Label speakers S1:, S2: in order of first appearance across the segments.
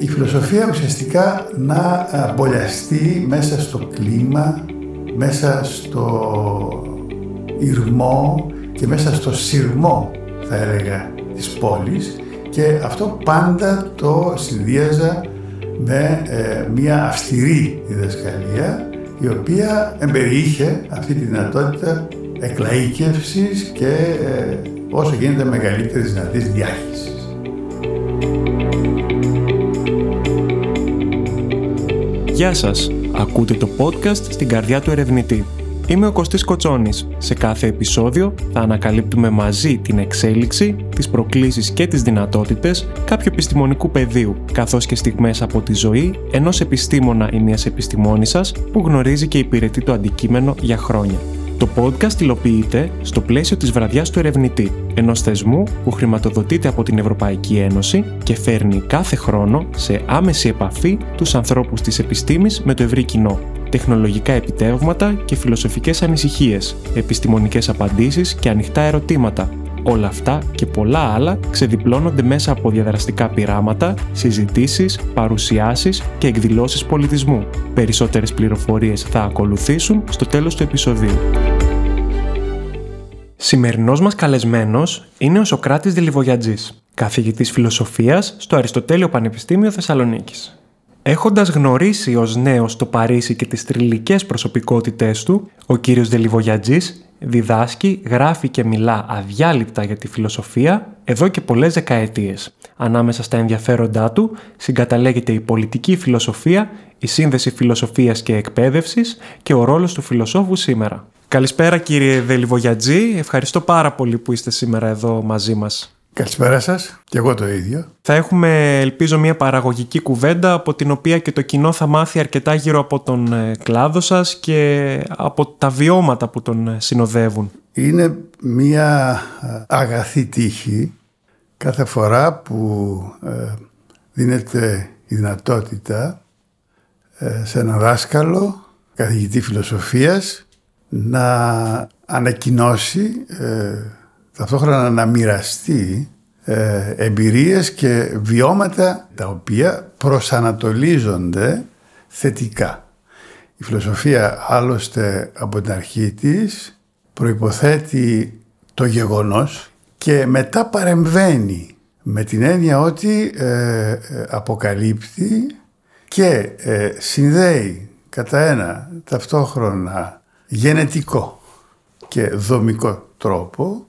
S1: η φιλοσοφία ουσιαστικά να μπολιαστεί μέσα στο κλίμα, μέσα στο ηρμό και μέσα στο σειρμό θα έλεγα της πόλης και αυτό πάντα το συνδύαζα με ε, μια αυστηρή διδασκαλία η οποία εμπεριείχε αυτή τη δυνατότητα εκλαΐκευσης και ε, όσο γίνεται μεγαλύτερης δυνατής διάχυσης.
S2: Γεια σας! Ακούτε το podcast στην καρδιά του ερευνητή. Είμαι ο Κωστής Κοτσόνης. Σε κάθε επεισόδιο θα ανακαλύπτουμε μαζί την εξέλιξη, τις προκλήσεις και τις δυνατότητες κάποιου επιστημονικού πεδίου, καθώς και στιγμές από τη ζωή ενός επιστήμονα ή μιας επιστημόνισσας που γνωρίζει και υπηρετεί το αντικείμενο για χρόνια. Το podcast υλοποιείται στο πλαίσιο της βραδιάς του ερευνητή, ενός θεσμού που χρηματοδοτείται από την Ευρωπαϊκή Ένωση και φέρνει κάθε χρόνο σε άμεση επαφή τους ανθρώπους της επιστήμης με το ευρύ κοινό. Τεχνολογικά επιτεύγματα και φιλοσοφικές ανησυχίες, επιστημονικές απαντήσεις και ανοιχτά ερωτήματα, Όλα αυτά και πολλά άλλα ξεδιπλώνονται μέσα από διαδραστικά πειράματα, συζητήσεις, παρουσιάσεις και εκδηλώσεις πολιτισμού. Περισσότερες πληροφορίες θα ακολουθήσουν στο τέλος του επεισοδίου. Σημερινός μας καλεσμένος είναι ο Σοκράτης Δελιβογιατζής, καθηγητής φιλοσοφίας στο Αριστοτέλειο Πανεπιστήμιο Θεσσαλονίκης. Έχοντας γνωρίσει ως νέος το Παρίσι και τις τριλικές προσωπικότητές του, ο κύριος Δελιβογιατζής διδάσκει, γράφει και μιλά αδιάλειπτα για τη φιλοσοφία εδώ και πολλές δεκαετίες. Ανάμεσα στα ενδιαφέροντά του συγκαταλέγεται η πολιτική φιλοσοφία, η σύνδεση φιλοσοφίας και εκπαίδευσης και ο ρόλος του φιλοσόφου σήμερα. Καλησπέρα κύριε Δελιβογιατζή, ευχαριστώ πάρα πολύ που είστε σήμερα εδώ μαζί μας.
S1: Καλησπέρα σας και εγώ το ίδιο.
S2: Θα έχουμε, ελπίζω, μια παραγωγική κουβέντα από την οποία και το κοινό θα μάθει αρκετά γύρω από τον ε, κλάδο σας και από τα βιώματα που τον ε, συνοδεύουν.
S1: Είναι μια ε, αγαθή τύχη κάθε φορά που δίνεται η δυνατότητα σε έναν δάσκαλο, καθηγητή φιλοσοφίας, να ανακοινώσει ταυτόχρονα να μοιραστεί ε, εμπειρίες και βιώματα τα οποία προσανατολίζονται θετικά. Η φιλοσοφία άλλωστε από την αρχή της προϋποθέτει το γεγονός και μετά παρεμβαίνει με την έννοια ότι ε, ε, αποκαλύπτει και ε, συνδέει κατά ένα ταυτόχρονα γενετικό και δομικό τρόπο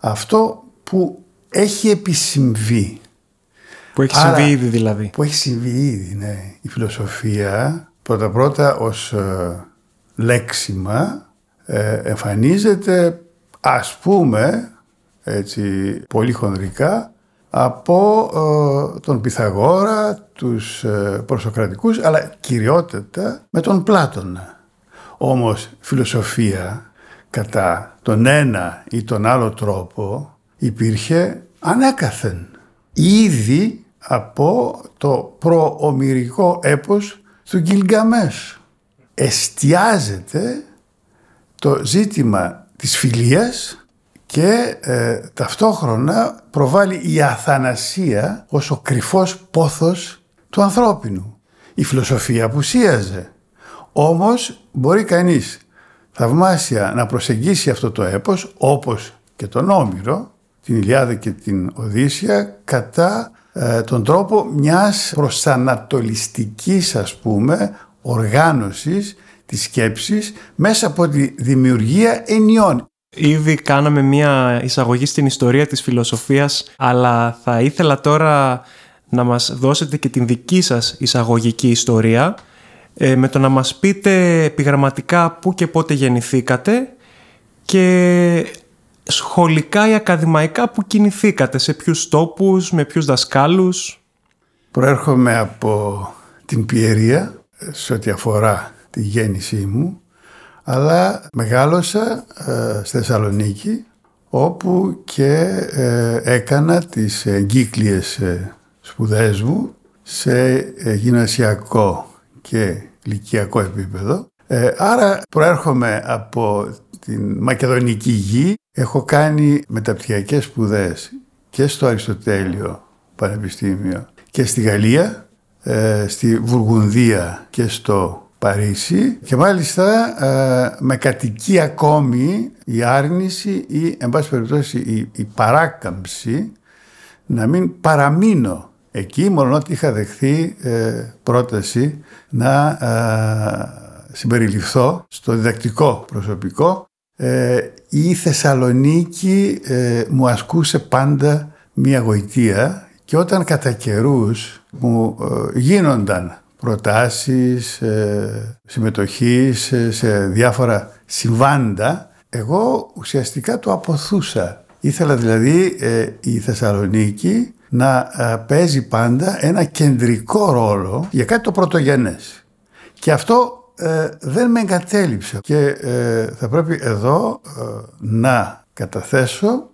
S1: αυτό που έχει επισυμβεί.
S2: Που έχει συμβεί ήδη δηλαδή.
S1: Που έχει συμβεί ήδη, ναι. Η φιλοσοφία πρώτα-πρώτα ως ε, λέξιμα ε, εμφανίζεται ας πούμε έτσι πολύ χονδρικά από ε, τον Πυθαγόρα, τους ε, προσοκρατικούς αλλά κυριότητα με τον Πλάτωνα. Όμως φιλοσοφία κατά τον ένα ή τον άλλο τρόπο υπήρχε ανέκαθεν. Ήδη από το προομυρικό έπος του Γκυλγκαμές. Εστιάζεται το ζήτημα της φιλίας και ε, ταυτόχρονα προβάλλει η αθανασία ως ο κρυφός πόθος του ανθρώπινου. Η φιλοσοφία απουσίαζε. Όμως μπορεί κανείς θαυμάσια να προσεγγίσει αυτό το έπος όπως και τον Όμηρο, την Ιλιάδα και την Οδύσσια κατά ε, τον τρόπο μιας προσανατολιστικής ας πούμε οργάνωσης της σκέψης μέσα από τη δημιουργία ενιών.
S2: Ήδη κάναμε μια εισαγωγή στην ιστορία της φιλοσοφίας αλλά θα ήθελα τώρα να μας δώσετε και την δική σας εισαγωγική ιστορία ε, με το να μας πείτε επιγραμματικά πού και πότε γεννηθήκατε και σχολικά ή ακαδημαϊκά που κινηθήκατε, σε ποιους τόπους, με ποιους δασκάλους.
S1: Προέρχομαι από την Πιερία σε ό,τι αφορά τη γέννησή μου αλλά μεγάλωσα ε, στη Θεσσαλονίκη όπου και ε, έκανα τις εγκύκλειες ε, σπουδές μου σε ε, γυμνασιακό και λυκιακό επίπεδο. Ε, άρα προέρχομαι από την Μακεδονική γη. Έχω κάνει μεταπτυχιακές σπουδές και στο Αριστοτέλειο Πανεπιστήμιο και στη Γαλλία στη Βουργουνδία και στο Παρίσι και μάλιστα με κατοικεί ακόμη η άρνηση ή εν πάση περιπτώσει η, η παράκαμψη να μην παραμείνω εκεί μόνο ότι είχα δεχθεί πρόταση να συμπεριληφθώ στο διδακτικό προσωπικό ε, η Θεσσαλονίκη ε, μου ασκούσε πάντα μία γοητεία και όταν κατά καιρούς μου ε, γίνονταν προτάσεις ε, συμμετοχής σε διάφορα συμβάντα εγώ ουσιαστικά το αποθούσα. Ήθελα δηλαδή η Θεσσαλονίκη να παίζει πάντα ένα κεντρικό ρόλο για κάτι το πρωτογενές. Και αυτό ε, δεν με εγκατέλειψε και ε, θα πρέπει εδώ ε, να καταθέσω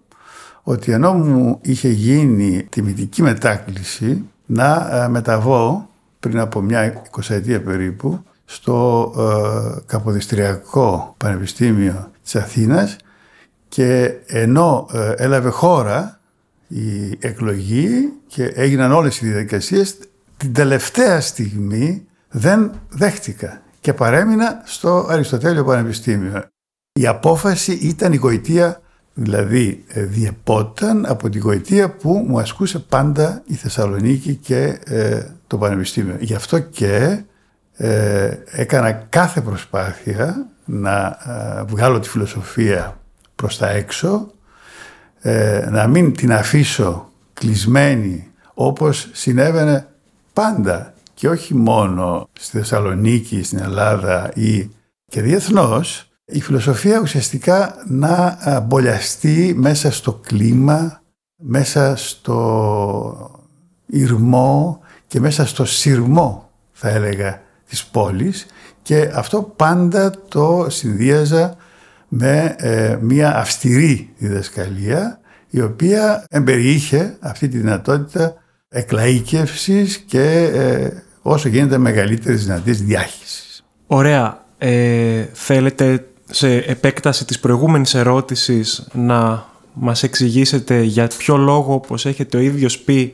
S1: ότι ενώ μου είχε γίνει τιμητική μετάκληση να μεταβώ πριν από μια εικοσαετία περίπου στο Καποδιστριακό Πανεπιστήμιο της Αθήνας και ενώ έλαβε χώρα η εκλογή και έγιναν όλες οι διαδικασίες την τελευταία στιγμή δεν δέχτηκα και παρέμεινα στο Αριστοτέλειο Πανεπιστήμιο. Η απόφαση ήταν η γοητεία, δηλαδή ε, διεπόταν από τη γοητεία που μου ασκούσε πάντα η Θεσσαλονίκη και ε, το Πανεπιστήμιο. Γι' αυτό και ε, έκανα κάθε προσπάθεια να βγάλω τη φιλοσοφία προς τα έξω, να μην την αφήσω κλεισμένη όπως συνέβαινε πάντα και όχι μόνο στη Θεσσαλονίκη, στην Ελλάδα ή και διεθνώς, η φιλοσοφία ουσιαστικά να μπολιαστεί μέσα στο κλίμα, μέσα στο ηρμό και μέσα στο σειρμό θα έλεγα της πόλης και αυτό πάντα το συνδύαζα με ε, μια αυστηρή διδασκαλία η οποία εμπεριείχε αυτή τη δυνατότητα εκλαΐκευσης και ε, όσο γίνεται μεγαλύτερης δυνατής διάχυσης.
S2: Ωραία. Ε, θέλετε σε επέκταση της προηγούμενης ερώτησης να μας εξηγήσετε για ποιο λόγο, όπως έχετε ο ίδιος πει,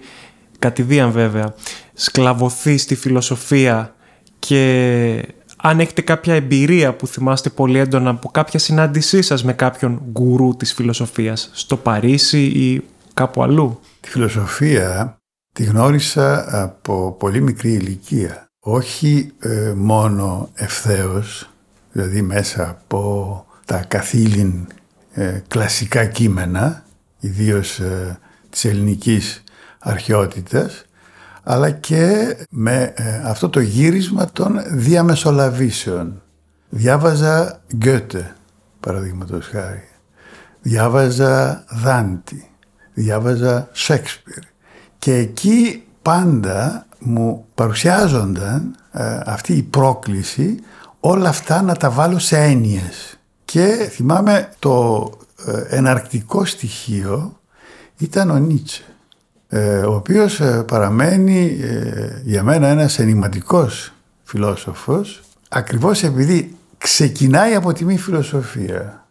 S2: κατηδίαν βέβαια, σκλαβωθεί στη φιλοσοφία και αν έχετε κάποια εμπειρία που θυμάστε πολύ έντονα από κάποια συνάντησή σας με κάποιον γκουρού της φιλοσοφίας στο Παρίσι ή κάπου αλλού;
S1: Τη φιλοσοφία Τη γνώρισα από πολύ μικρή ηλικία. Όχι ε, μόνο ευθέως, δηλαδή μέσα από τα καθήλυν ε, κλασικά κείμενα, ιδίως ε, της ελληνικής αρχαιότητας, αλλά και με αυτό το γύρισμα των διαμεσολαβήσεων. Διάβαζα Γκέτε, παραδείγματος χάρη. Διάβαζα Δάντη. Διάβαζα Σέξπιρ. Και εκεί πάντα μου παρουσιάζονταν ε, αυτή η πρόκληση όλα αυτά να τα βάλω σε έννοιες. Και θυμάμαι το ε, εναρκτικό στοιχείο ήταν ο Νίτσε, ε, ο οποίος παραμένει για μένα ένας ενηματικός φιλόσοφος, ακριβώς επειδή ξεκινάει από τη μη φιλοσοφία.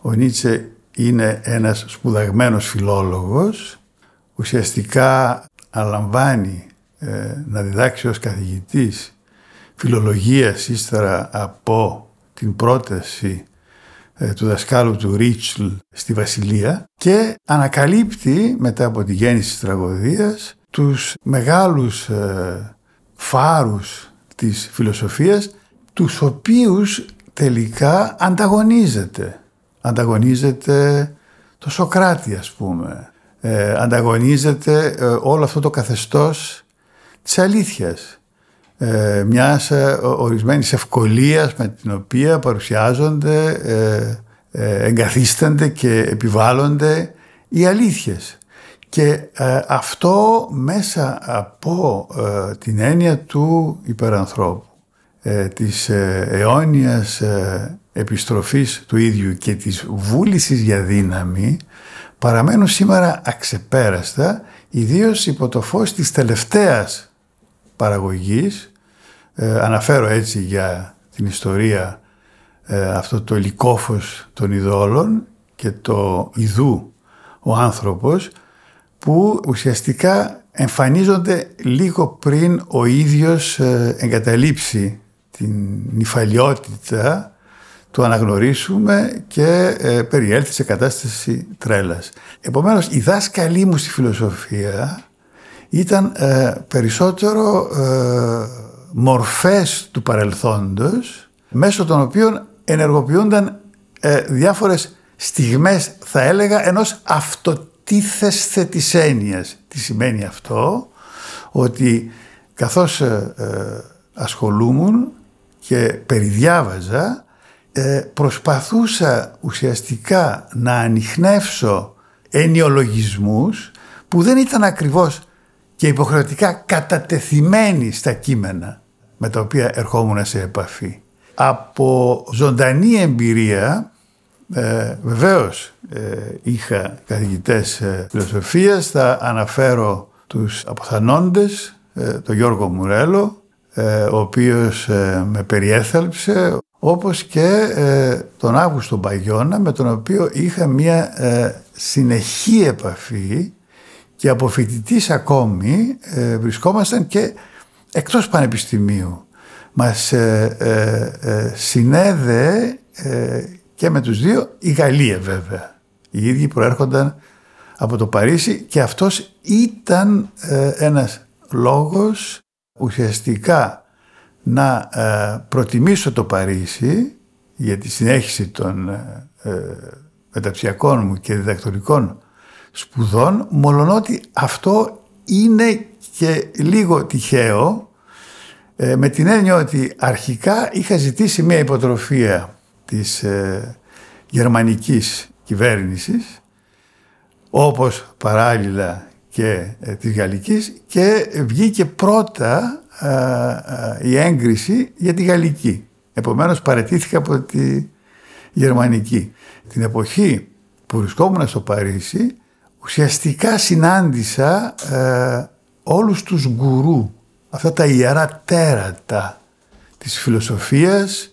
S1: Ο Νίτσε είναι ένας σπουδαγμένος φιλόλογος, ουσιαστικά αλαμβάνει ε, να διδάξει ως καθηγητής φιλολογίας ύστερα από την πρόταση ε, του δασκάλου του Ρίτσλ στη Βασιλεία και ανακαλύπτει μετά από τη γέννηση της τραγωδίας τους μεγάλους ε, φάρους της φιλοσοφίας τους οποίους τελικά ανταγωνίζεται. Ανταγωνίζεται το Σοκράτη ας πούμε, ε, ανταγωνίζεται ε, όλο αυτό το καθεστώς της αλήθειας. Ε, μιας ε, ορισμένης ευκολίας με την οποία παρουσιάζονται, ε, ε, εγκαθίστανται και επιβάλλονται οι αλήθειες. Και αυτό μέσα από την έννοια του υπερανθρώπου, της αιώνιας επιστροφής του ίδιου και της βούλησης για δύναμη, παραμένουν σήμερα αξεπέραστα, ιδίως υπό το φως της τελευταίας παραγωγής. Ε, αναφέρω έτσι για την ιστορία ε, αυτό το λικόφος των ειδόλων και το ιδού ο άνθρωπος που ουσιαστικά εμφανίζονται λίγο πριν ο ίδιος ε, εγκαταλείψει την νυφαλιότητα του αναγνωρίσουμε και ε, περιέλθει σε κατάσταση τρέλας. Επομένως, η δάσκαλή μου στη φιλοσοφία ήταν ε, περισσότερο ε, μορφές του παρελθόντος μέσω των οποίων ενεργοποιούνταν ε, διάφορες στιγμές θα έλεγα ενός αυτοτίθεσθε της έννοιας. Τι σημαίνει αυτό, ότι καθώς ε, ε, ασχολούμουν και περιδιάβαζα προσπαθούσα ουσιαστικά να ανοιχνεύσω ενιολογισμούς που δεν ήταν ακριβώς και υποχρεωτικά κατατεθειμένοι στα κείμενα με τα οποία ερχόμουν σε επαφή. Από ζωντανή εμπειρία, ε, βεβαίως ε, είχα καθηγητές ε, φιλοσοφίας, θα αναφέρω τους αποθανόντες, ε, τον Γιώργο Μουρέλο, ε, ο οποίος με περιέθαλψε, όπως και τον Αύγουστο Μπαγιώνα, με τον οποίο είχα μια συνεχή επαφή και από φοιτητής ακόμη βρισκόμασταν και εκτός πανεπιστημίου μας ε, ε, ε, συνέδε και με τους δύο η Γαλλία βέβαια. Οι ίδιοι προέρχονταν από το Παρίσι και αυτός ήταν ένας λόγος ουσιαστικά να προτιμήσω το Παρίσι για τη συνέχιση των μεταψιακών μου και διδακτορικών σπουδών, μολονότι αυτό είναι και λίγο τυχαίο ε, με την έννοια ότι αρχικά είχα ζητήσει μια υποτροφία της ε, γερμανικής κυβέρνησης όπως παράλληλα και ε, της γαλλικής και βγήκε πρώτα η έγκριση για τη γαλλική. Επομένως παρετήθηκα από τη γερμανική. Την εποχή που βρισκόμουν στο Παρίσι ουσιαστικά συνάντησα όλους τους γκουρού, αυτά τα ιερά τέρατα της φιλοσοφίας,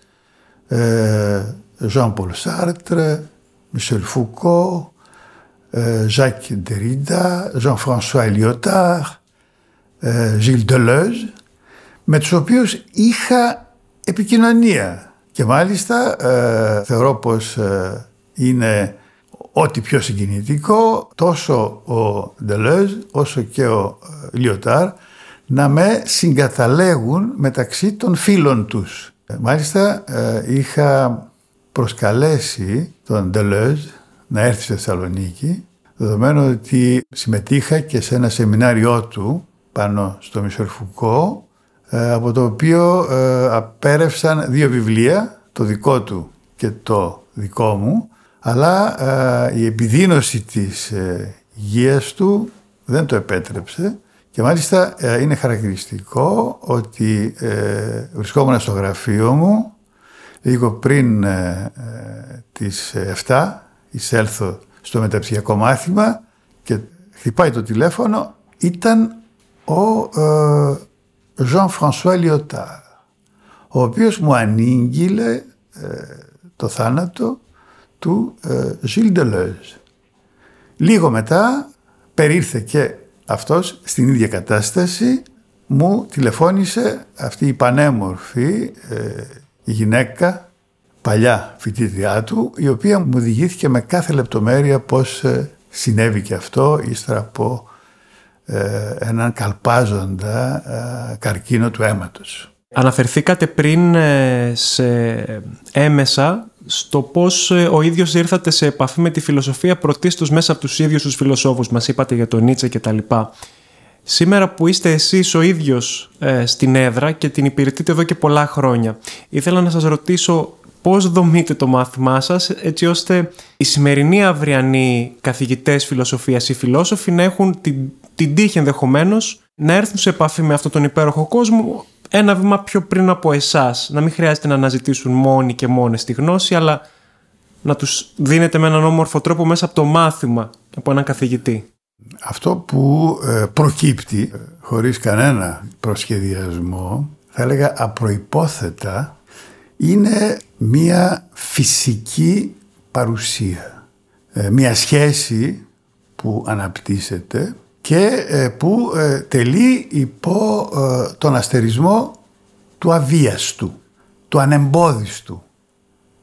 S1: Jean-Paul Sartre, Michel Foucault, Jacques Derrida, Jean-François Lyotard, Gilles Deleuze, με τους οποίους είχα επικοινωνία. Και μάλιστα θεωρώ πως είναι ό,τι πιο συγκινητικό, τόσο ο Ντελέζ όσο και ο ε, Λιωτάρ να με συγκαταλέγουν μεταξύ των φίλων τους. Ε, μάλιστα ε, είχα προσκαλέσει τον Ντελέζ να έρθει στη Θεσσαλονίκη δεδομένου ότι συμμετείχα και σε ένα σεμινάριό του πάνω στο Μισορφουκό από το οποίο απέρευσαν δύο βιβλία, το δικό του και το δικό μου αλλά ε, η επιδείνωση της ε, υγείας του δεν το επέτρεψε και μάλιστα ε, είναι χαρακτηριστικό ότι ε, βρισκόμουν στο γραφείο μου λίγο πριν τις 7 εισέλθω στο μεταψυχιακό μάθημα και χτυπάει το τηλέφωνο ήταν ο Jean-François Lyotard ο οποίος μου ανήγγειλε το θάνατο του Ζιλ Deleuze. Λίγο μετά περίρθε και αυτός στην ίδια κατάσταση μου τηλεφώνησε αυτή η πανέμορφη ε, γυναίκα παλιά φοιτήτριά του η οποία μου διηγήθηκε με κάθε λεπτομέρεια πώς ε, συνέβη και αυτό ύστερα από ε, έναν καλπάζοντα καρκίνο του αίματος.
S2: Αναφερθήκατε πριν σε έμεσα στο πώς ε, ο ίδιος ήρθατε σε επαφή με τη φιλοσοφία πρωτίστως μέσα από τους ίδιους τους φιλοσόφους. Μας είπατε για τον Νίτσε και τα λοιπά. Σήμερα που είστε εσείς ο ίδιος ε, στην έδρα και την υπηρετείτε εδώ και πολλά χρόνια, ήθελα να σας ρωτήσω πώς δομείτε το μάθημά σας έτσι ώστε οι σημερινοί αυριανοί καθηγητές φιλοσοφίας ή φιλόσοφοι να έχουν την, την τύχη ενδεχομένως να έρθουν σε επαφή με αυτόν τον υπέροχο κόσμο ένα βήμα πιο πριν από εσάς, να μην χρειάζεται να αναζητήσουν μόνοι και μόνες τη γνώση, αλλά να τους δίνετε με έναν όμορφο τρόπο μέσα από το μάθημα, από έναν καθηγητή.
S1: Αυτό που ε, προκύπτει ε, χωρίς κανένα προσχεδιασμό, θα έλεγα απροϋπόθετα, είναι μία φυσική παρουσία. Ε, μία σχέση που αναπτύσσεται και ε, που ε, τελεί υπό ε, τον αστερισμό του αβίαστου, του ανεμπόδιστου,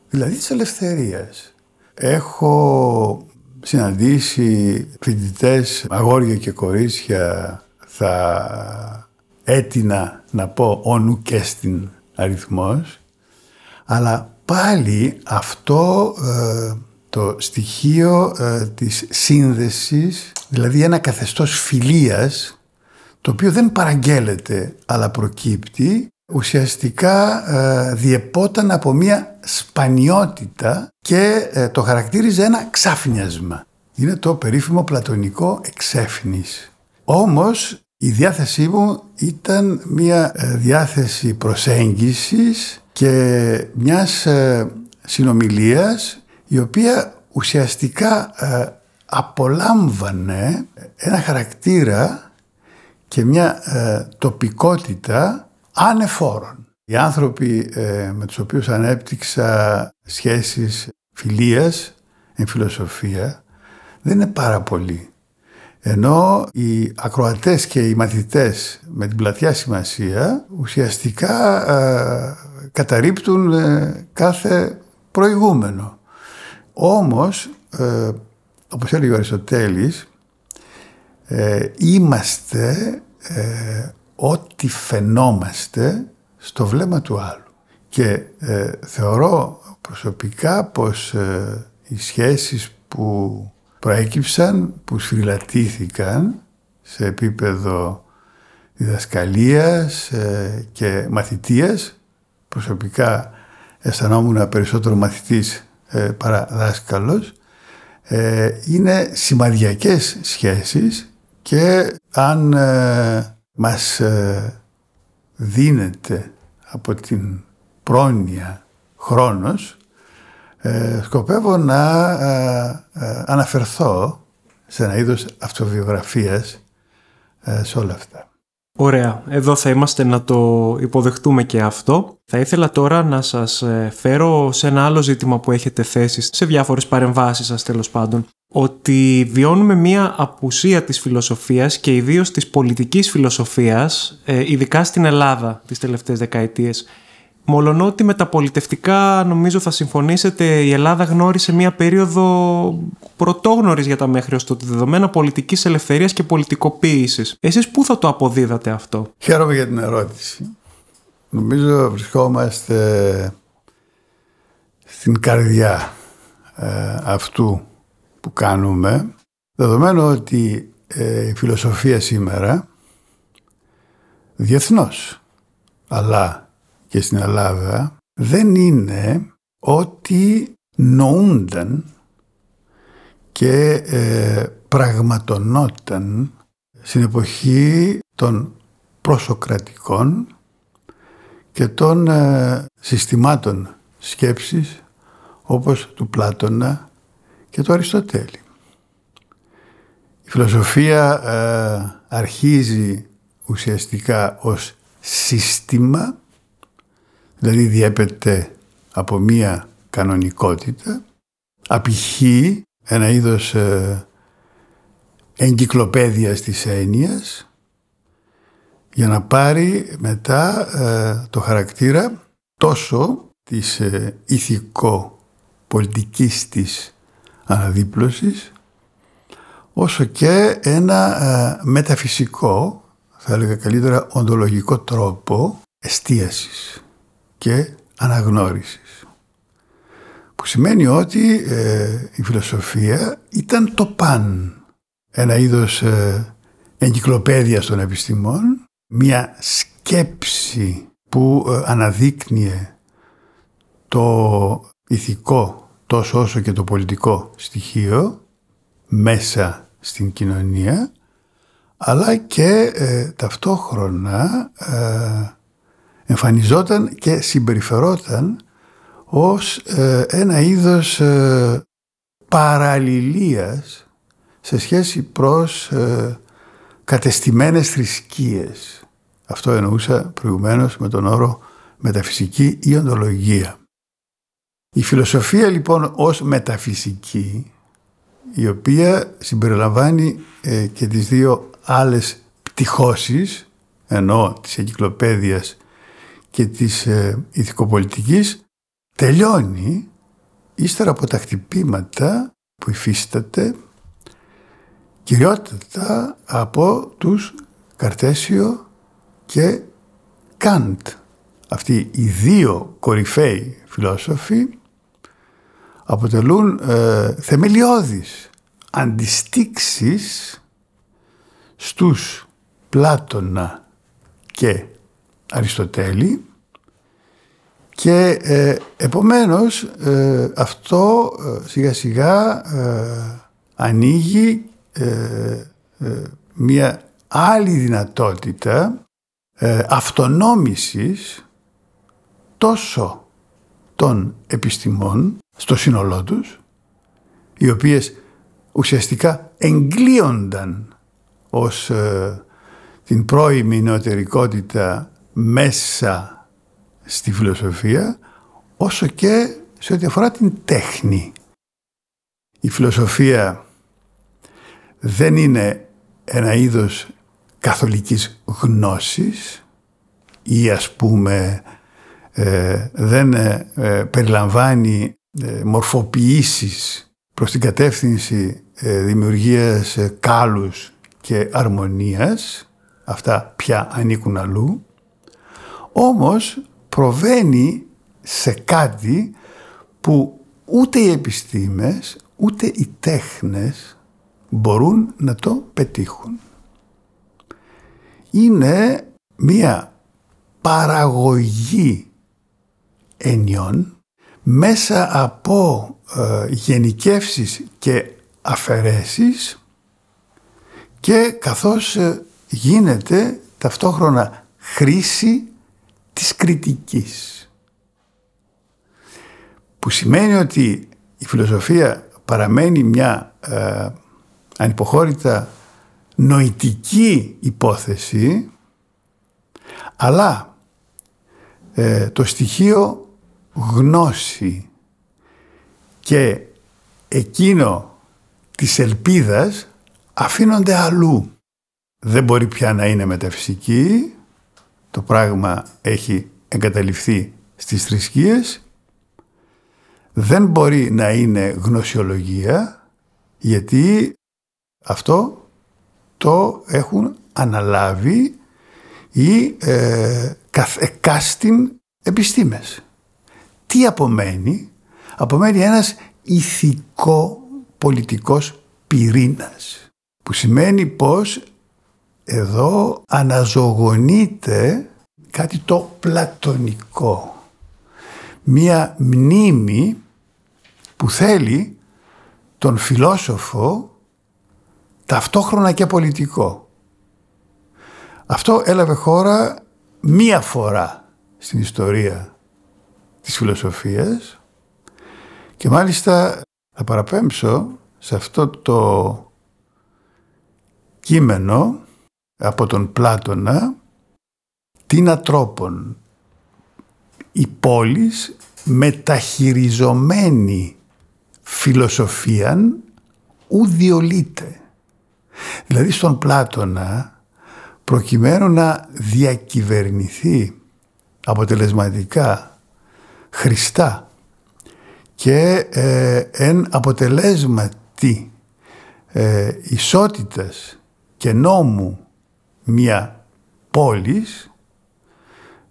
S1: δηλαδή της ελευθερίας. Έχω συναντήσει φοιτητές, αγόρια και κορίτσια, θα έτεινα να πω όνου και στην αριθμός, αλλά πάλι αυτό το στοιχείο της σύνδεσης δηλαδή ένα καθεστώς φιλίας το οποίο δεν παραγγέλλεται αλλά προκύπτει ουσιαστικά ε, διεπόταν από μια σπανιότητα και ε, το χαρακτήριζε ένα ξάφνιασμα. Είναι το περίφημο πλατωνικό εξέφνης. Όμως η διάθεσή μου ήταν μια ε, διάθεση προσέγγισης και μιας συνομιλίας η οποία ουσιαστικά απολάμβανε ένα χαρακτήρα και μια ε, τοπικότητα ανεφόρων. Οι άνθρωποι ε, με τους οποίους ανέπτυξα σχέσεις φιλίας, εν φιλοσοφία, δεν είναι πάρα πολλοί. Ενώ οι ακροατές και οι μαθητές με την πλατιά σημασία ουσιαστικά ε, καταρρύπτουν κάθε προηγούμενο. Όμως όπως έλεγε ο Αριστοτέλης, ε, είμαστε ε, ό,τι φαινόμαστε στο βλέμμα του άλλου. Και ε, θεωρώ προσωπικά πως ε, οι σχέσεις που προέκυψαν, που σφυριλατήθηκαν σε επίπεδο διδασκαλίας και μαθητείας, προσωπικά αισθανόμουν περισσότερο μαθητής παρά δάσκαλος, ε, είναι σημαδιακές σχέσεις και αν ε, μας ε, δίνεται από την πρόνοια χρόνος ε, σκοπεύω να αναφερθώ σε ένα είδος αυτοβιογραφίας σε όλα αυτά.
S2: Ωραία. Εδώ θα είμαστε να το υποδεχτούμε και αυτό. Θα ήθελα τώρα να σας ε, φέρω σε ένα άλλο ζήτημα που έχετε θέσει σε διάφορες παρεμβάσεις σας τέλος πάντων. Ότι βιώνουμε μία απουσία της φιλοσοφίας και ιδίως της πολιτικής φιλοσοφίας, ε, ειδικά στην Ελλάδα τις τελευταίες δεκαετίες. Μολονότι μεταπολιτευτικά νομίζω θα συμφωνήσετε η Ελλάδα γνώρισε μια περίοδο πρωτόγνωρης για τα μέχρι ως τότε δεδομένα πολιτικής ελευθερίας και πολιτικοποίησης. Εσείς πού θα το αποδίδατε αυτό;
S1: Χαίρομαι για την ερώτηση. Νομίζω βρισκόμαστε στην καρδιά ε, αυτού που κάνουμε δεδομένου ότι ε, η φιλοσοφία σήμερα διεθνώς αλλά και στην Ελλάδα δεν είναι ότι νοούνταν και ε, πραγματονόταν στην εποχή των προσοκρατικών και των ε, συστημάτων σκέψης όπως του Πλάτωνα και του Αριστοτέλη. Η φιλοσοφία ε, αρχίζει ουσιαστικά ως σύστημα δηλαδή διέπεται από μία κανονικότητα, απηχεί ένα είδος ε, εγκυκλοπαίδειας της έννοιας για να πάρει μετά ε, το χαρακτήρα τόσο της ε, ηθικό-πολιτικής της αναδίπλωσης όσο και ένα ε, μεταφυσικό, θα έλεγα καλύτερα οντολογικό τρόπο εστίασης και αναγνώρισης. Που σημαίνει ότι ε, η φιλοσοφία ήταν το παν. Ένα είδος ε, εγκυκλοπαίδειας των επιστημών, μια σκέψη που ε, αναδείκνυε το ηθικό τόσο όσο και το πολιτικό στοιχείο μέσα στην κοινωνία αλλά και ε, ταυτόχρονα εμφανιζόταν και συμπεριφερόταν ως ε, ένα είδος ε, παραλληλίας σε σχέση προς ε, κατεστημένες θρησκείες. Αυτό εννοούσα προηγουμένως με τον όρο μεταφυσική ή οντολογία. Η φιλοσοφία λοιπόν ως μεταφυσική η οποία συμπεριλαμβάνει και τις δύο άλλες πτυχώσεις, ενώ της εγκυκλοπαίδειας και της ε, ηθικοπολιτικής, τελειώνει ύστερα από τα χτυπήματα που υφίσταται κυριότητα από τους Καρτέσιο και Καντ. Αυτοί οι δύο κορυφαίοι φιλόσοφοι αποτελούν ε, θεμελιώδεις αντιστήξεις στους Πλάτωνα και Αριστοτέλη. Και ε, επομένως ε, αυτό ε, σιγά σιγά ανοίγει μια άλλη δυνατότητα αυτονόμησης τόσο των επιστημών στο σύνολό τους, οι οποίες ουσιαστικά εγκλείονταν ως την πρώιμη νεωτερικότητα μέσα στη φιλοσοφία όσο και σε ό,τι αφορά την τέχνη. Η φιλοσοφία δεν είναι ένα είδος καθολικής γνώσης ή ας πούμε ε, δεν ε, ε, περιλαμβάνει μορφοποιήσεις προς την κατεύθυνση δημιουργίας κάλους και αρμονίας αυτά πια ανήκουν αλλού όμως προβαίνει σε κάτι που ούτε οι επιστήμες ούτε οι τέχνες μπορούν να το πετύχουν. Είναι μία παραγωγή ενιών μέσα από ε, γενικεύσεις και αφαιρέσεις και καθώς ε, γίνεται ταυτόχρονα χρήση της κριτικής. Που σημαίνει ότι η φιλοσοφία παραμένει μια ε, ανυποχώρητα νοητική υπόθεση αλλά ε, το στοιχείο γνώση και εκείνο της ελπίδας αφήνονται αλλού. Δεν μπορεί πια να είναι μεταφυσική, το πράγμα έχει εγκαταλειφθεί στις θρησκείες δεν μπορεί να είναι γνωσιολογία γιατί αυτό το έχουν αναλάβει οι ε, καθεκάστην επιστήμες. Τι απομένει; Απομένει ένας ηθικό πολιτικός πυρήνας που σημαίνει πως εδώ αναζωογονείται κάτι το πλατωνικό. Μία μνήμη που θέλει τον φιλόσοφο ταυτόχρονα και πολιτικό. Αυτό έλαβε χώρα μία φορά στην ιστορία της φιλοσοφίας και μάλιστα θα παραπέμψω σε αυτό το κείμενο από τον Πλάτωνα την ατρόπων η πόλη μεταχειριζομένη φιλοσοφίαν ουδιολείται. Δηλαδή στον Πλάτωνα προκειμένου να διακυβερνηθεί αποτελεσματικά Χριστά και ε, εν αποτελέσματι ε, ισότητας και νόμου μια πόλης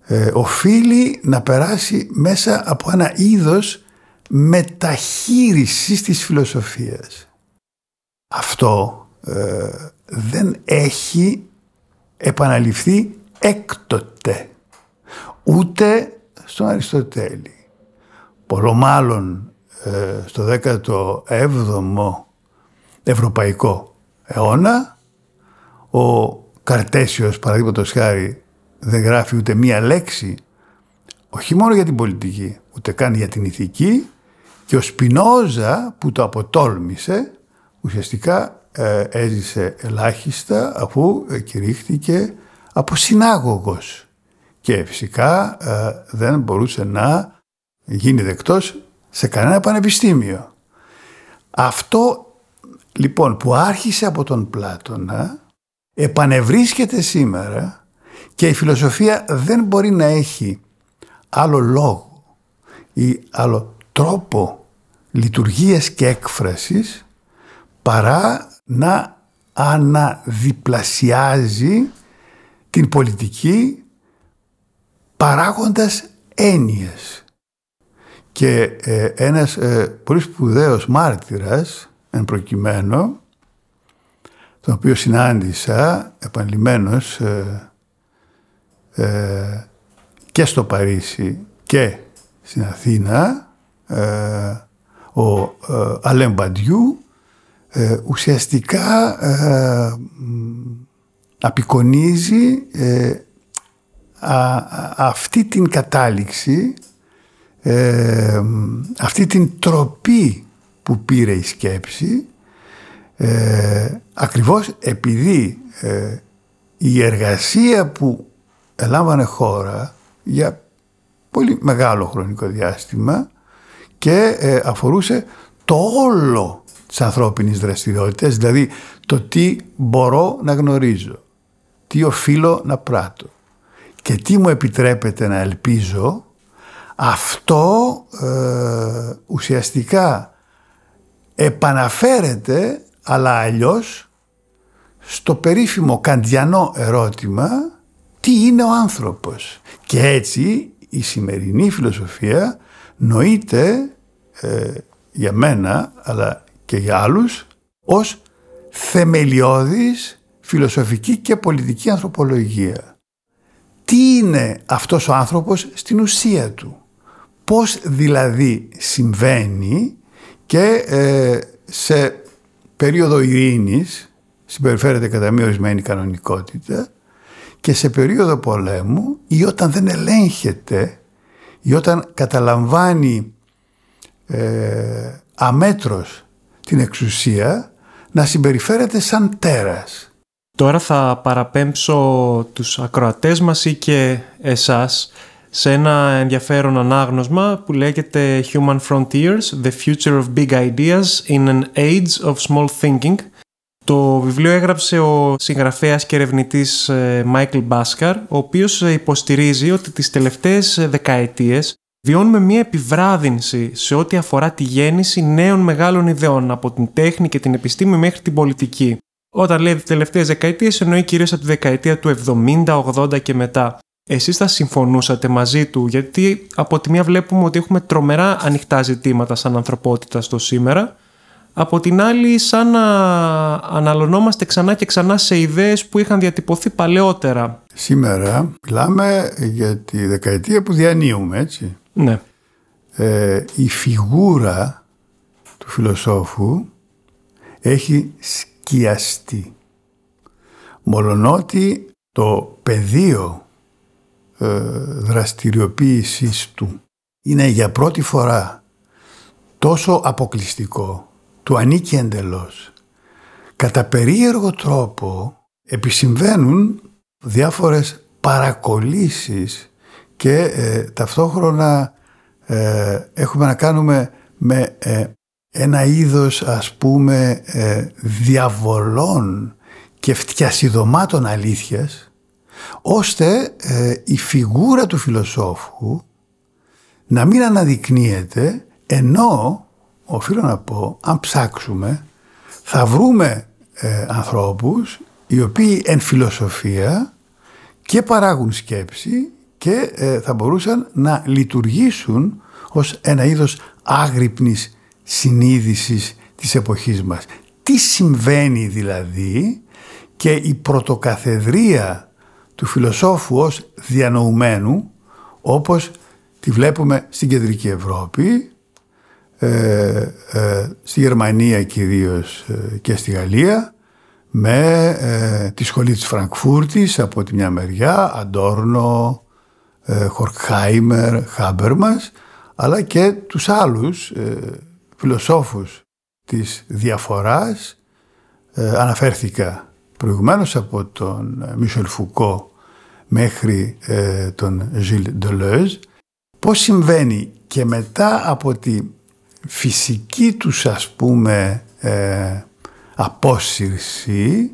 S1: ε, οφείλει να περάσει μέσα από ένα είδος μεταχείρισης της φιλοσοφίας. Αυτό ε, δεν έχει επαναληφθεί έκτοτε ούτε στον Αριστοτέλη. Πολλό μάλλον ε, στο 17ο ευρωπαϊκό αιώνα ο Καρτέσιος παραδείγματος χάρη δεν γράφει ούτε μία λέξη όχι μόνο για την πολιτική ούτε καν για την ηθική και ο Σπινόζα που το αποτόλμησε ουσιαστικά ε, έζησε ελάχιστα αφού κηρύχθηκε από συνάγωγος και φυσικά ε, δεν μπορούσε να γίνει δεκτός σε κανένα πανεπιστήμιο. Αυτό λοιπόν που άρχισε από τον Πλάτωνα επανευρίσκεται σήμερα και η φιλοσοφία δεν μπορεί να έχει άλλο λόγο ή άλλο τρόπο λειτουργίας και έκφρασης παρά να αναδιπλασιάζει την πολιτική παράγοντας έννοιες. Και ε, ένας ε, πολύ σπουδαίος μάρτυρας, εν προκειμένου, τον οποίο συνάντησα επανειλημμένος ε, ε, και στο Παρίσι και στην Αθήνα, ε, ο ε, Αλέν Μπαντιού, ουσιαστικά απεικονίζει αυτή την κατάληξη, αυτή την τροπή που πήρε η σκέψη ε, ακριβώς επειδή ε, η εργασία που ελάμβανε χώρα για πολύ μεγάλο χρονικό διάστημα και ε, αφορούσε το όλο της ανθρώπινης δραστηριότητας, δηλαδή το τι μπορώ να γνωρίζω, τι οφείλω να πράττω και τι μου επιτρέπεται να ελπίζω, αυτό ε, ουσιαστικά επαναφέρεται αλλά αλλιώς στο περίφημο καντιανό ερώτημα τι είναι ο άνθρωπος; Και έτσι η σημερινή φιλοσοφία νοείται ε, για μένα αλλά και για άλλους ως θεμελιώδης φιλοσοφική και πολιτική ανθρωπολογία. Τι είναι αυτός ο άνθρωπος στην ουσία του; Πώς δηλαδή συμβαίνει και ε, σε περίοδο ειρήνης συμπεριφέρεται κατά μία ορισμένη κανονικότητα και σε περίοδο πολέμου ή όταν δεν ελέγχεται ή όταν καταλαμβάνει ε, αμέτρος την εξουσία να συμπεριφέρεται σαν τέρας.
S2: Τώρα θα παραπέμψω τους ακροατές μας ή και εσάς σε ένα ενδιαφέρον ανάγνωσμα που λέγεται Human Frontiers, The Future of Big Ideas in an Age of Small Thinking. Το βιβλίο έγραψε ο συγγραφέας και ερευνητής Μάικλ Μπάσκαρ, ο οποίος υποστηρίζει ότι τις τελευταίες δεκαετίες βιώνουμε μια επιβράδυνση σε ό,τι αφορά τη γέννηση νέων μεγάλων ιδεών από την τέχνη και την επιστήμη μέχρι την πολιτική. Όταν λέει τις τελευταίες δεκαετίες εννοεί κυρίως από τη δεκαετία του 70, 80 και μετά. Εσείς θα συμφωνούσατε μαζί του, γιατί από τη μία βλέπουμε ότι έχουμε τρομερά ανοιχτά ζητήματα σαν ανθρωπότητα στο σήμερα, από την άλλη σαν να αναλωνόμαστε ξανά και ξανά σε ιδέες που είχαν διατυπωθεί παλαιότερα.
S1: Σήμερα μιλάμε για τη δεκαετία που διανύουμε, έτσι.
S2: Ναι.
S1: Ε, η φιγούρα του φιλοσόφου έχει σκιαστεί. Μολονότι το πεδίο ε, δραστηριοποίησης του είναι για πρώτη φορά τόσο αποκλειστικό, του ανήκει εντελώς. Κατά περίεργο τρόπο επισυμβαίνουν διάφορες παρακολήσεις και ε, ταυτόχρονα ε, έχουμε να κάνουμε με ένα είδος ας πούμε διαβολών και φτιασιδωμάτων αλήθειας ώστε ε, η φιγούρα του φιλοσόφου να μην αναδεικνύεται ενώ, οφείλω να πω, αν ψάξουμε θα βρούμε ε, ανθρώπους οι οποίοι εν φιλοσοφία και παράγουν σκέψη και ε, θα μπορούσαν να λειτουργήσουν ως ένα είδος άγρυπνης συνείδησης της εποχής μας. Τι συμβαίνει δηλαδή και η πρωτοκαθεδρία του φιλοσόφου ως διανοουμένου όπως τη βλέπουμε στην Κεντρική Ευρώπη, ε, ε, στη Γερμανία κυρίως ε, και στη Γαλλία με ε, τη σχολή της Φραγκφούρτης από τη μια μεριά, Αντόρνο, Χορκχάιμερ, Χάμπερμας αλλά και τους άλλους φιλοσόφους της διαφοράς. Αναφέρθηκα προηγουμένως από τον Μισελ Φουκό μέχρι ε, τον Ζιλ Ντελέζ, πώς συμβαίνει και μετά από τη φυσική τους ας πούμε ε, απόσυρση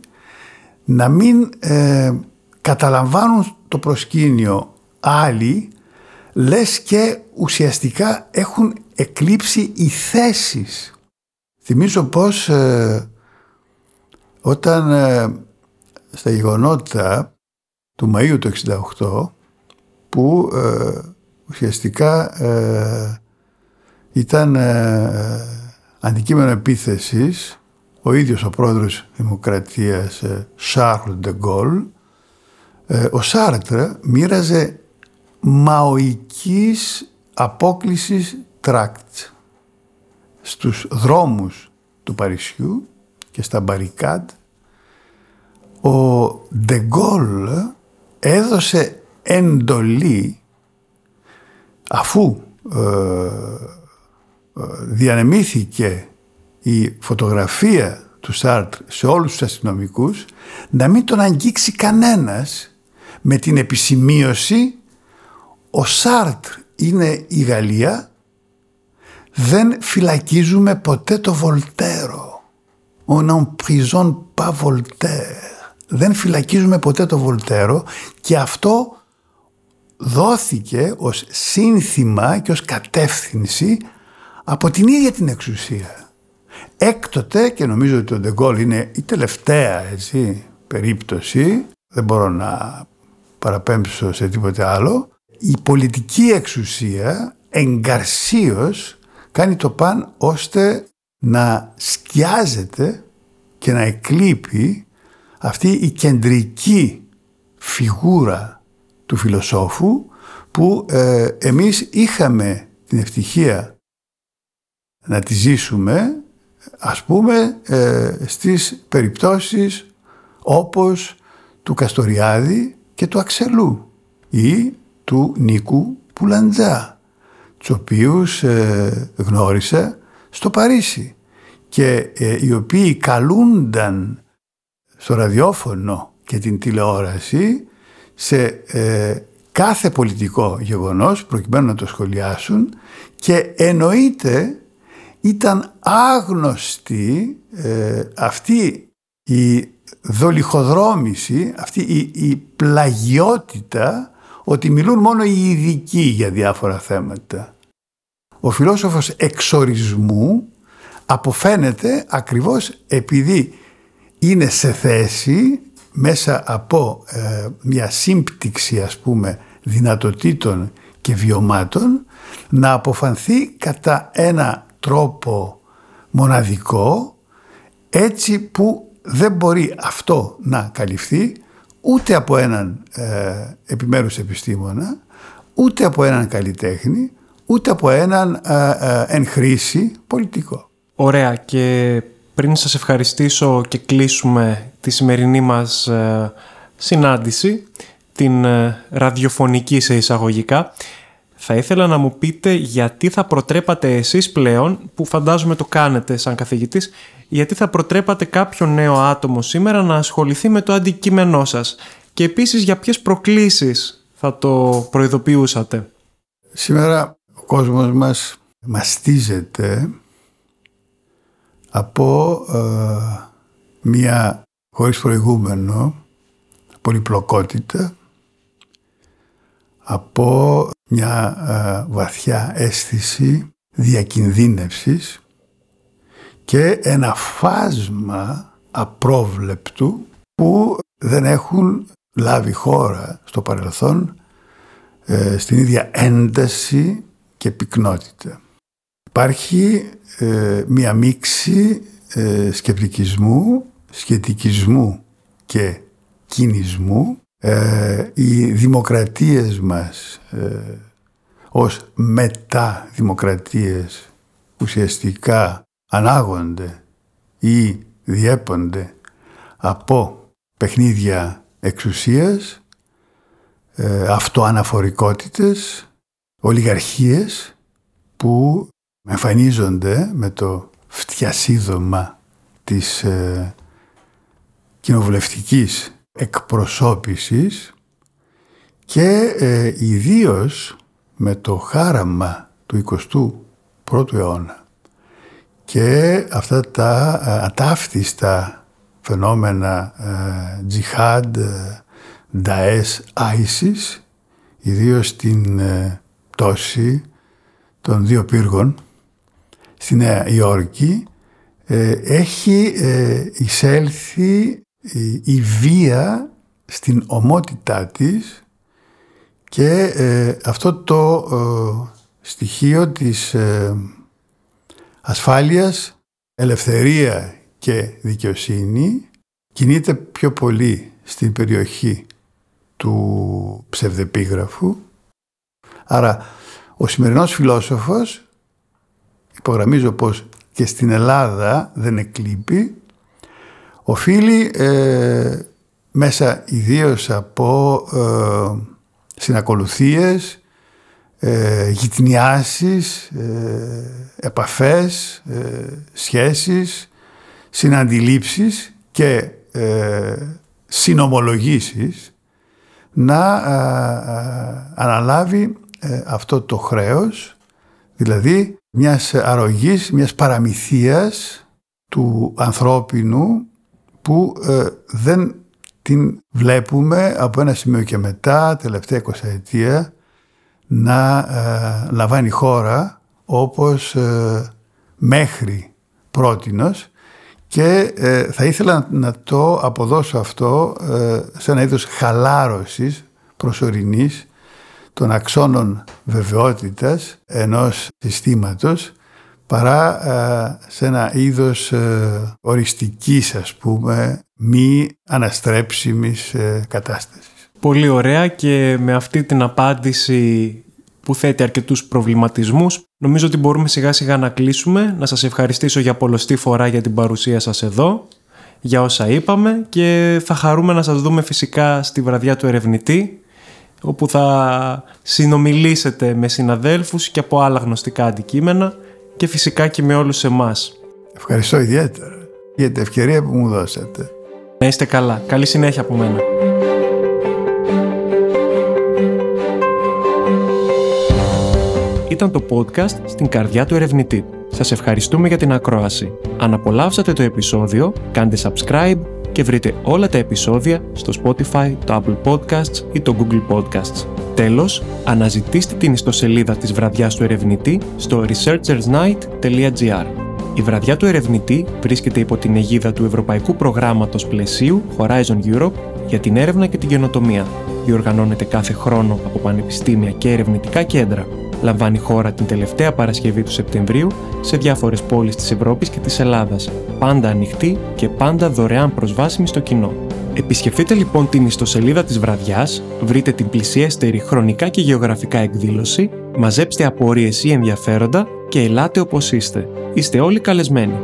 S1: να μην ε, καταλαμβάνουν το προσκήνιο άλλοι λες και ουσιαστικά έχουν εκλείψει οι θέσεις. Θυμίζω πως ε, όταν ε, στα γεγονότα του Μαΐου του 68 που ε, ουσιαστικά ήταν αντικείμενο επίθεσης ο ίδιος ο πρόεδρος Δημοκρατίας Σάρλ Ντεγκόλ ο Σάρτρ μοίραζε μαοικής απόκλησης τρακτ στους δρόμους του Παρισιού και στα μπαρικάντ ο Ντεγκόλ έδωσε εντολή αφού ε, ε, διανεμήθηκε η φωτογραφία του Σάρτρ σε όλους τους αστυνομικούς να μην τον αγγίξει κανένας με την επισημείωση ο Σάρτρ είναι η Γαλλία, δεν φυλακίζουμε ποτέ το Βολτέρο. On n'emprisonne pas Voltaire. Δεν φυλακίζουμε ποτέ το Βολτέρο και αυτό δόθηκε ως σύνθημα και ως κατεύθυνση από την ίδια την εξουσία. Έκτοτε, και νομίζω ότι το Ντεγκόλ είναι η τελευταία έτσι, περίπτωση, δεν μπορώ να παραπέμψω σε τίποτε άλλο, η πολιτική εξουσία εγκαρσίως κάνει το παν ώστε να σκιάζεται και να εκλείπει αυτή η κεντρική φιγούρα του φιλοσόφου που ε, εμείς είχαμε την ευτυχία να τη ζήσουμε ας πούμε ε, στις περιπτώσεις όπως του Καστοριάδη και του Αξελού ή του Νίκου Πουλαντζά, τους οποίους ε, γνώρισα στο Παρίσι και ε, οι οποίοι καλούνταν στο ραδιόφωνο και την τηλεόραση σε ε, κάθε πολιτικό γεγονός προκειμένου να το σχολιάσουν και εννοείται ήταν άγνωστη αυτή η δολυχοδρόμηση, αυτή η, η πλαγιότητα ότι μιλούν μόνο οι ειδικοί για διάφορα θέματα. Ο φιλόσοφος εξορισμού αποφαίνεται ακριβώς επειδή είναι σε θέση μέσα από ε, μια σύμπτυξη ας πούμε δυνατοτήτων και βιωμάτων να αποφανθεί κατά ένα τρόπο μοναδικό έτσι που δεν μπορεί αυτό να καλυφθεί ούτε από έναν ε, επιμέρους επιστήμονα, ούτε από έναν καλλιτέχνη, ούτε από έναν ε, ε, εν χρήση πολιτικό.
S2: Ωραία και πριν σας ευχαριστήσω και κλείσουμε τη σημερινή μας ε, συνάντηση, την ραδιοφωνική σε εισαγωγικά, θα ήθελα να μου πείτε γιατί θα προτρέπατε εσείς πλέον, που φαντάζομαι το κάνετε σαν καθηγητής, γιατί θα προτρέπατε κάποιο νέο άτομο σήμερα να ασχοληθεί με το αντικείμενό σας; Και επίσης για ποιες προκλήσεις θα το προειδοποιούσατε;
S1: Σήμερα ο κόσμος μας μαστίζεται από ε, μια χωρίς προηγούμενο πολυπλοκότητα από μια ε, βαθιά αίσθηση διακινδύνευσης και ένα φάσμα απρόβλεπτου που δεν έχουν λάβει χώρα στο παρελθόν ε, στην ίδια ένταση και πυκνότητα. Υπάρχει ε, μία μίξη ε, σκεπτικισμού, σχετικισμού και κινησμού. Οι δημοκρατίες μας ως μεταδημοκρατίες ουσιαστικά ανάγονται ή διέπονται από παιχνίδια εξουσίας, ε, αυτοαναφορικότητες, ολιγαρχίες που εμφανίζονται με το φτιασίδωμα της ε, κοινοβουλευτικής εκπροσώπησης και ε, ιδίως με το χάραμα του 21ου αιώνα. Και αυτά τα ε, ατάφτιστα φαινόμενα ε, τζιχάντ, νταές, άισις, ιδίως στην ε, πτώση των δύο πύργων στη Νέα Υόρκη, ε, έχει ε, εισέλθει η βία στην ομότητά της και αυτό το στοιχείο της ασφάλειας, ελευθερία και δικαιοσύνη κινείται πιο πολύ στην περιοχή του ψευδεπίγραφου. Άρα ο σημερινός φιλόσοφος, υπογραμμίζω πως και στην Ελλάδα δεν εκλείπει, οφείλει ε, μέσα ιδίως από ε, συνακολουθίες, ε, γυτνιάσεις, ε, επαφές, ε, σχέσεις, συναντιλήψεις και ε, συνομολογήσεις να αναλάβει αυτό το χρέος, δηλαδή μιας αρρωγής, μιας παραμυθίας του ανθρώπινου που δεν την βλέπουμε από ένα σημείο και μετά, τελευταία 20 ετία, να ε, λαμβάνει χώρα όπως ε, μέχρι πρότινος. Και ε, θα ήθελα να το αποδώσω αυτό ε, σε ένα είδος χαλάρωσης προσωρινής των αξώνων βεβαιότητας ενός συστήματος παρά σε ένα είδος οριστικής ας πούμε μη αναστρέψιμης κατάστασης.
S2: Πολύ ωραία και με αυτή την απάντηση που θέτει αρκετούς προβληματισμούς νομίζω ότι μπορούμε σιγά σιγά να κλείσουμε. Να σας ευχαριστήσω για πολλωστή φορά για την παρουσία σας εδώ, για όσα είπαμε και θα χαρούμε να σας δούμε φυσικά στη βραδιά του ερευνητή όπου θα συνομιλήσετε με συναδέλφους και από άλλα γνωστικά αντικείμενα και φυσικά και με όλους εμάς.
S1: Ευχαριστώ ιδιαίτερα για την ευκαιρία που μου δώσατε.
S2: Να είστε καλά. Καλή συνέχεια από μένα. ήταν το podcast στην καρδιά του ερευνητή. Σας ευχαριστούμε για την ακρόαση. Αν απολαύσατε το επεισόδιο, κάντε subscribe και βρείτε όλα τα επεισόδια στο Spotify, το Apple Podcasts ή το Google Podcasts. Τέλος, αναζητήστε την ιστοσελίδα της βραδιάς του ερευνητή στο researchersnight.gr. Η βραδιά του ερευνητή βρίσκεται υπό την αιγίδα του Ευρωπαϊκού Προγράμματος Πλαισίου Horizon Europe για την έρευνα και την καινοτομία. Διοργανώνεται κάθε χρόνο από πανεπιστήμια και ερευνητικά κέντρα λαμβάνει χώρα την τελευταία Παρασκευή του Σεπτεμβρίου σε διάφορες πόλεις της Ευρώπης και της Ελλάδας, πάντα ανοιχτή και πάντα δωρεάν προσβάσιμη στο κοινό. Επισκεφτείτε λοιπόν την ιστοσελίδα της βραδιάς, βρείτε την πλησιέστερη χρονικά και γεωγραφικά εκδήλωση, μαζέψτε απορίες ή ενδιαφέροντα και ελάτε όπως είστε. Είστε όλοι καλεσμένοι.